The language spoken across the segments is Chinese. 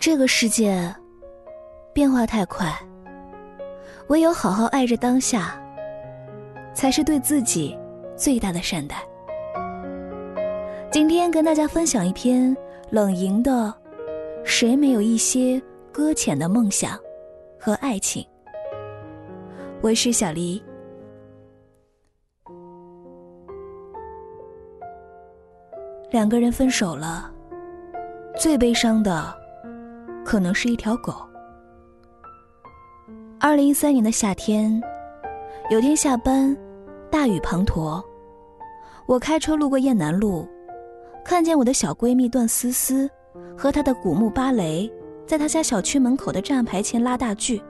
这个世界变化太快，唯有好好爱着当下，才是对自己最大的善待。今天跟大家分享一篇冷莹的《谁没有一些搁浅的梦想和爱情》。我是小黎。两个人分手了，最悲伤的。可能是一条狗。二零一三年的夏天，有天下班，大雨滂沱，我开车路过雁南路，看见我的小闺蜜段思思和她的古墓芭蕾在她家小区门口的站牌前拉大锯。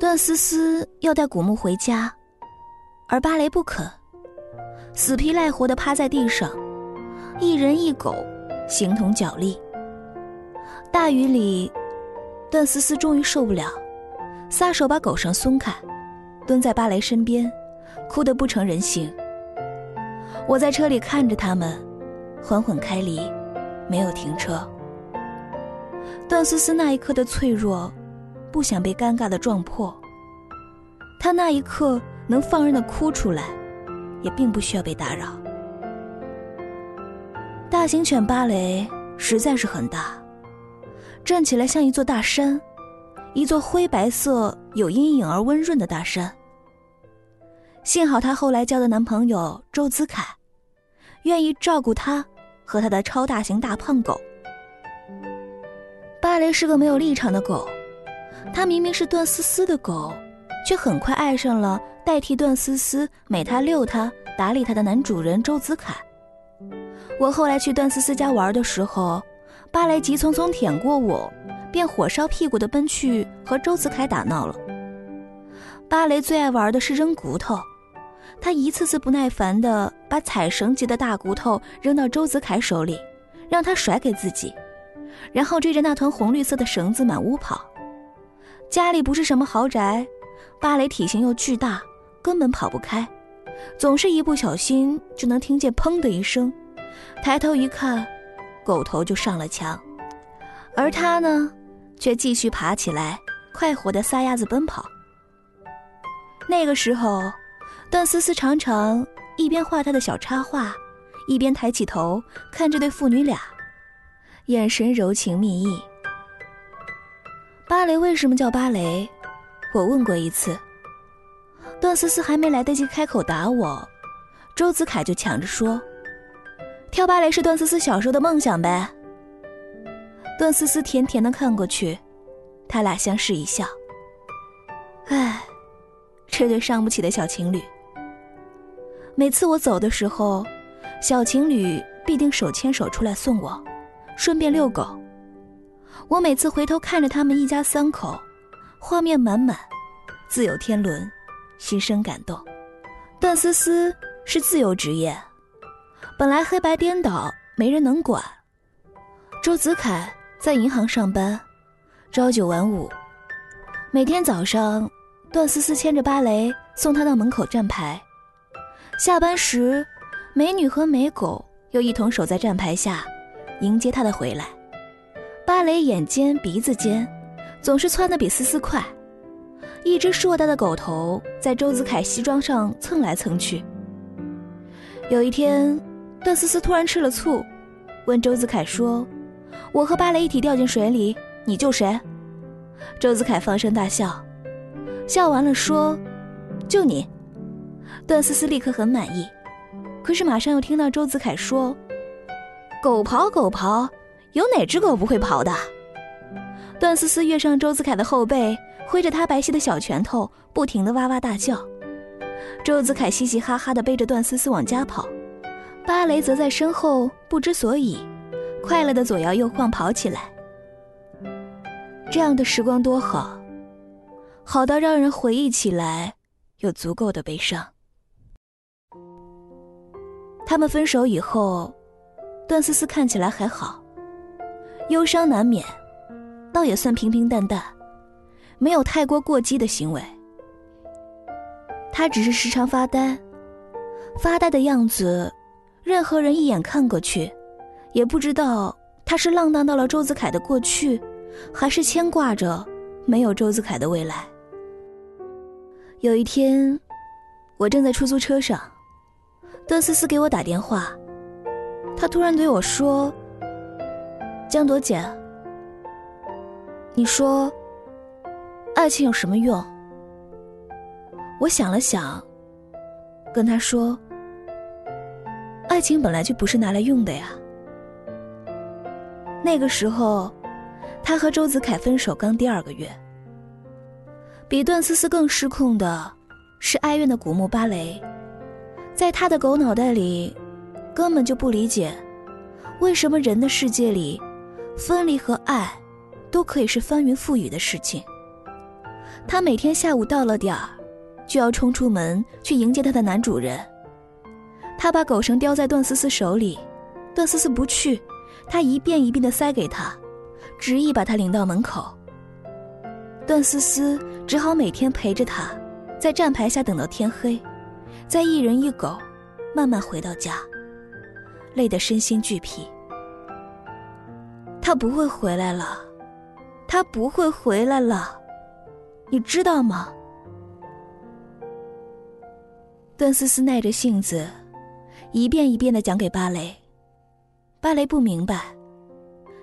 段思思要带古墓回家，而芭蕾不肯，死皮赖活的趴在地上，一人一狗，形同脚力。大雨里，段思思终于受不了，撒手把狗绳松开，蹲在芭蕾身边，哭得不成人形。我在车里看着他们，缓缓开离，没有停车。段思思那一刻的脆弱，不想被尴尬的撞破。她那一刻能放任的哭出来，也并不需要被打扰。大型犬芭蕾实在是很大。站起来像一座大山，一座灰白色、有阴影而温润的大山。幸好她后来交的男朋友周子凯，愿意照顾她和她的超大型大胖狗。芭蕾是个没有立场的狗，它明明是段思思的狗，却很快爱上了代替段思思美它、遛它、打理它的男主人周子凯。我后来去段思思家玩的时候。芭蕾急匆匆舔过我，便火烧屁股的奔去和周子凯打闹了。芭蕾最爱玩的是扔骨头，他一次次不耐烦地把踩绳级的大骨头扔到周子凯手里，让他甩给自己，然后追着那团红绿色的绳子满屋跑。家里不是什么豪宅，芭蕾体型又巨大，根本跑不开，总是一不小心就能听见砰的一声，抬头一看。狗头就上了墙，而他呢，却继续爬起来，快活的撒丫子奔跑。那个时候，段思思常常一边画他的小插画，一边抬起头看这对父女俩，眼神柔情蜜意。芭蕾为什么叫芭蕾？我问过一次。段思思还没来得及开口答我，周子凯就抢着说。跳芭蕾是段思思小时候的梦想呗。段思思甜甜的看过去，他俩相视一笑。唉，这对伤不起的小情侣。每次我走的时候，小情侣必定手牵手出来送我，顺便遛狗。我每次回头看着他们一家三口，画面满满，自有天伦，心生感动。段思思是自由职业。本来黑白颠倒，没人能管。周子凯在银行上班，朝九晚五。每天早上，段思思牵着芭蕾送他到门口站牌。下班时，美女和美狗又一同守在站牌下，迎接他的回来。芭蕾眼尖鼻子尖，总是窜得比思思快。一只硕大的狗头在周子凯西装上蹭来蹭去。有一天。段思思突然吃了醋，问周子凯说：“我和芭蕾一起掉进水里，你救谁？”周子凯放声大笑，笑完了说：“救你。”段思思立刻很满意，可是马上又听到周子凯说：“狗刨狗刨，有哪只狗不会刨的？”段思思跃上周子凯的后背，挥着他白皙的小拳头，不停的哇哇大叫。周子凯嘻嘻哈哈的背着段思思往家跑。芭蕾则在身后不知所以，快乐的左摇右晃跑起来。这样的时光多好，好到让人回忆起来有足够的悲伤。他们分手以后，段思思看起来还好，忧伤难免，倒也算平平淡淡，没有太过过激的行为。他只是时常发呆，发呆的样子。任何人一眼看过去，也不知道他是浪荡到了周子凯的过去，还是牵挂着没有周子凯的未来？有一天，我正在出租车上，段思思给我打电话，她突然对我说：“江朵姐，你说，爱情有什么用？”我想了想，跟她说：“爱情本来就不是拿来用的呀。”那个时候，他和周子凯分手刚第二个月。比段思思更失控的，是哀怨的古墓芭蕾。在他的狗脑袋里，根本就不理解，为什么人的世界里，分离和爱，都可以是翻云覆雨的事情。他每天下午到了点儿，就要冲出门去迎接他的男主人。他把狗绳叼在段思思手里，段思思不去。他一遍一遍的塞给他，执意把他领到门口。段思思只好每天陪着他，在站牌下等到天黑，再一人一狗，慢慢回到家，累得身心俱疲。他不会回来了，他不会回来了，你知道吗？段思思耐着性子，一遍一遍的讲给芭蕾。芭蕾不明白，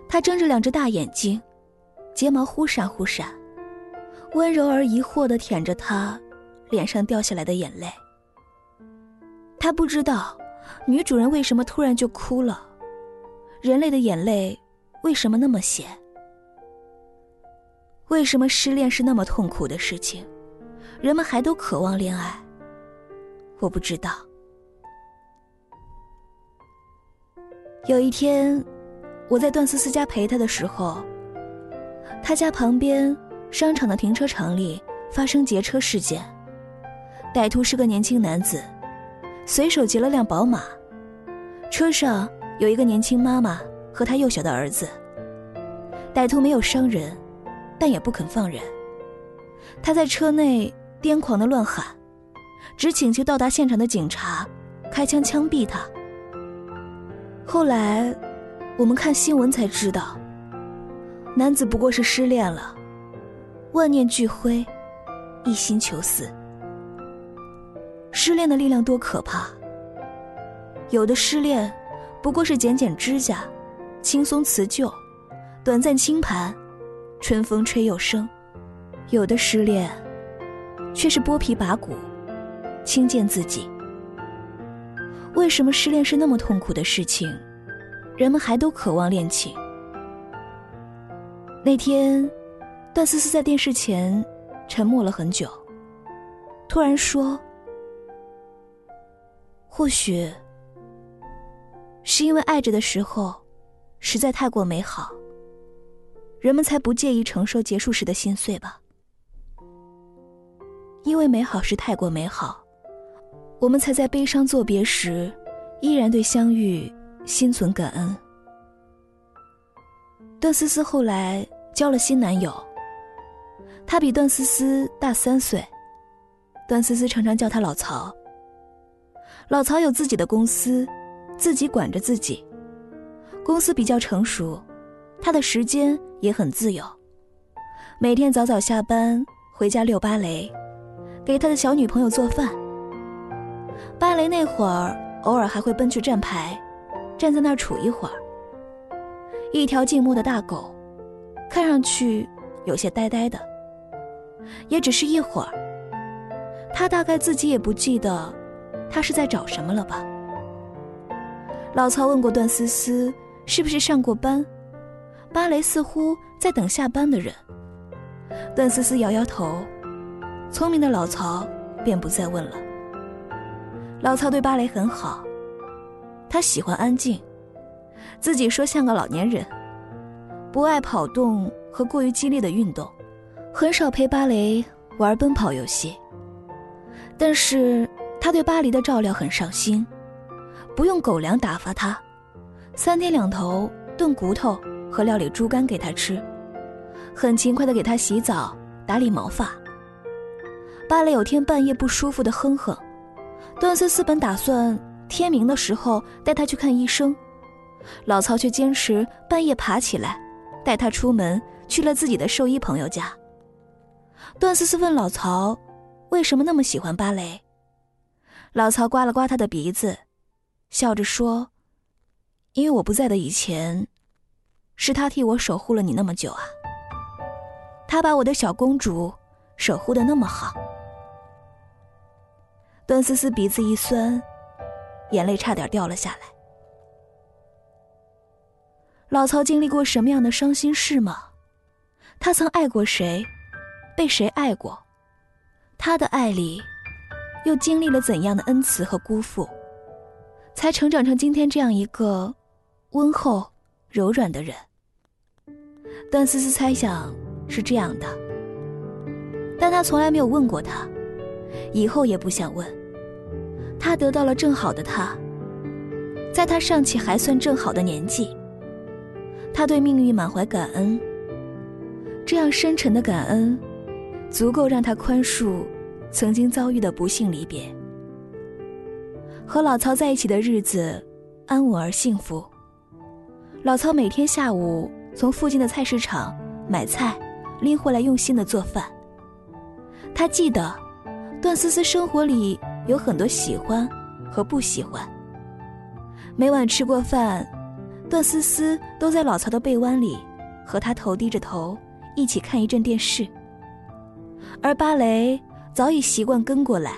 他睁着两只大眼睛，睫毛忽闪忽闪，温柔而疑惑的舔着他脸上掉下来的眼泪。他不知道，女主人为什么突然就哭了，人类的眼泪为什么那么咸？为什么失恋是那么痛苦的事情，人们还都渴望恋爱？我不知道。有一天，我在段思思家陪她的时候，他家旁边商场的停车场里发生劫车事件。歹徒是个年轻男子，随手劫了辆宝马，车上有一个年轻妈妈和他幼小的儿子。歹徒没有伤人，但也不肯放人。他在车内癫狂的乱喊，只请求到达现场的警察开枪枪毙他。后来，我们看新闻才知道，男子不过是失恋了，万念俱灰，一心求死。失恋的力量多可怕！有的失恋不过是剪剪指甲，轻松辞旧，短暂清盘，春风吹又生；有的失恋却是剥皮拔骨，轻贱自己。为什么失恋是那么痛苦的事情，人们还都渴望恋情？那天，段思思在电视前沉默了很久，突然说：“或许是因为爱着的时候实在太过美好，人们才不介意承受结束时的心碎吧？因为美好是太过美好。”我们才在悲伤作别时，依然对相遇心存感恩。段思思后来交了新男友，他比段思思大三岁，段思思常常叫他老曹。老曹有自己的公司，自己管着自己，公司比较成熟，他的时间也很自由，每天早早下班回家遛芭蕾，给他的小女朋友做饭。芭蕾那会儿，偶尔还会奔去站牌，站在那儿杵一会儿。一条静默的大狗，看上去有些呆呆的，也只是一会儿。他大概自己也不记得，他是在找什么了吧。老曹问过段思思，是不是上过班？芭蕾似乎在等下班的人。段思思摇摇头，聪明的老曹便不再问了。老曹对芭蕾很好，他喜欢安静，自己说像个老年人，不爱跑动和过于激烈的运动，很少陪芭蕾玩奔跑游戏。但是他对巴黎的照料很上心，不用狗粮打发他，三天两头炖骨头和料理猪肝给他吃，很勤快的给他洗澡、打理毛发。芭蕾有天半夜不舒服的哼哼。段思思本打算天明的时候带他去看医生，老曹却坚持半夜爬起来，带他出门去了自己的兽医朋友家。段思思问老曹：“为什么那么喜欢芭蕾？”老曹刮了刮他的鼻子，笑着说：“因为我不在的以前，是他替我守护了你那么久啊。他把我的小公主守护的那么好。”段思思鼻子一酸，眼泪差点掉了下来。老曹经历过什么样的伤心事吗？他曾爱过谁，被谁爱过？他的爱里，又经历了怎样的恩慈和辜负，才成长成今天这样一个温厚、柔软的人？段思思猜想是这样的，但他从来没有问过他，以后也不想问。他得到了正好的他，在他尚且还算正好的年纪。他对命运满怀感恩，这样深沉的感恩，足够让他宽恕曾经遭遇的不幸离别。和老曹在一起的日子，安稳而幸福。老曹每天下午从附近的菜市场买菜，拎回来用心的做饭。他记得，段思思生活里有很多喜欢和不喜欢。每晚吃过饭。段思思都在老曹的被弯里，和他头低着头一起看一阵电视。而芭蕾早已习惯跟过来，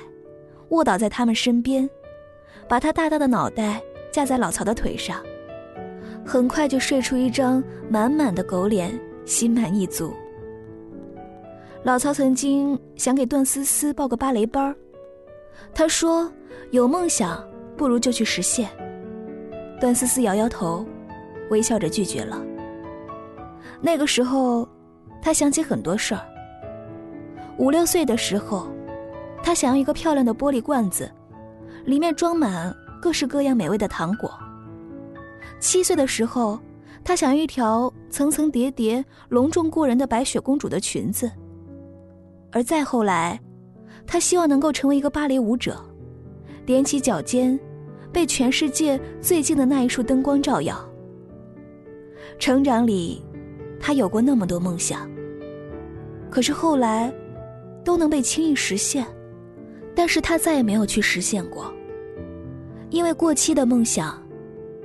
卧倒在他们身边，把他大大的脑袋架在老曹的腿上，很快就睡出一张满满的狗脸，心满意足。老曹曾经想给段思思报个芭蕾班儿，他说：“有梦想，不如就去实现。”段思思摇摇头。微笑着拒绝了。那个时候，他想起很多事儿。五六岁的时候，他想要一个漂亮的玻璃罐子，里面装满各式各样美味的糖果。七岁的时候，他想要一条层层叠叠、隆重过人的白雪公主的裙子。而再后来，他希望能够成为一个芭蕾舞者，踮起脚尖，被全世界最近的那一束灯光照耀。成长里，他有过那么多梦想，可是后来，都能被轻易实现，但是他再也没有去实现过，因为过期的梦想，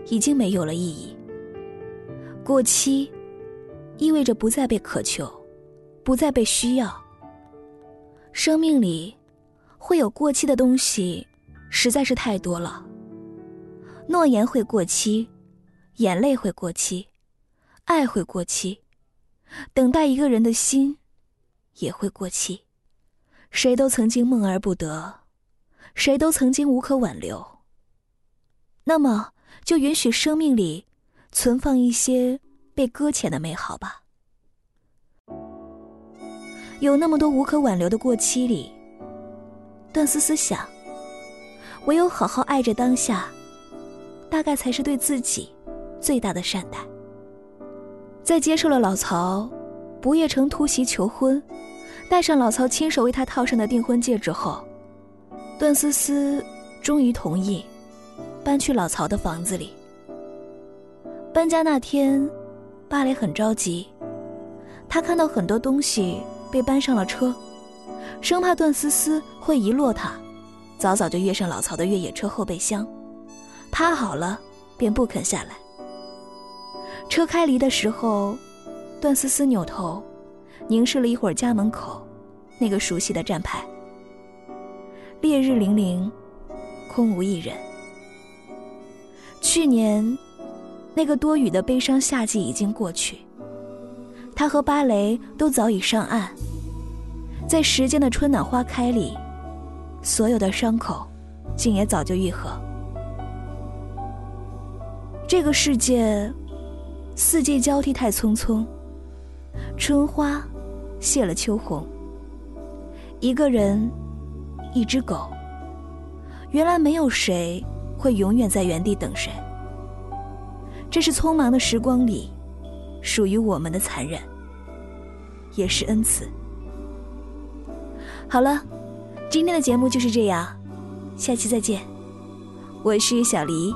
已经没有了意义。过期，意味着不再被渴求，不再被需要。生命里，会有过期的东西，实在是太多了。诺言会过期，眼泪会过期。爱会过期，等待一个人的心也会过期。谁都曾经梦而不得，谁都曾经无可挽留。那么，就允许生命里存放一些被搁浅的美好吧。有那么多无可挽留的过期里，段思思想，唯有好好爱着当下，大概才是对自己最大的善待。在接受了老曹不夜城突袭求婚，戴上老曹亲手为他套上的订婚戒指后，段思思终于同意搬去老曹的房子里。搬家那天，芭蕾很着急，他看到很多东西被搬上了车，生怕段思思会遗落他，早早就跃上老曹的越野车后备箱，趴好了便不肯下来。车开离的时候，段思思扭头，凝视了一会儿家门口那个熟悉的站牌。烈日凛凛，空无一人。去年，那个多雨的悲伤夏季已经过去，他和芭蕾都早已上岸，在时间的春暖花开里，所有的伤口，竟也早就愈合。这个世界。四季交替太匆匆，春花谢了秋红。一个人，一只狗。原来没有谁会永远在原地等谁。这是匆忙的时光里，属于我们的残忍，也是恩赐。好了，今天的节目就是这样，下期再见。我是小黎。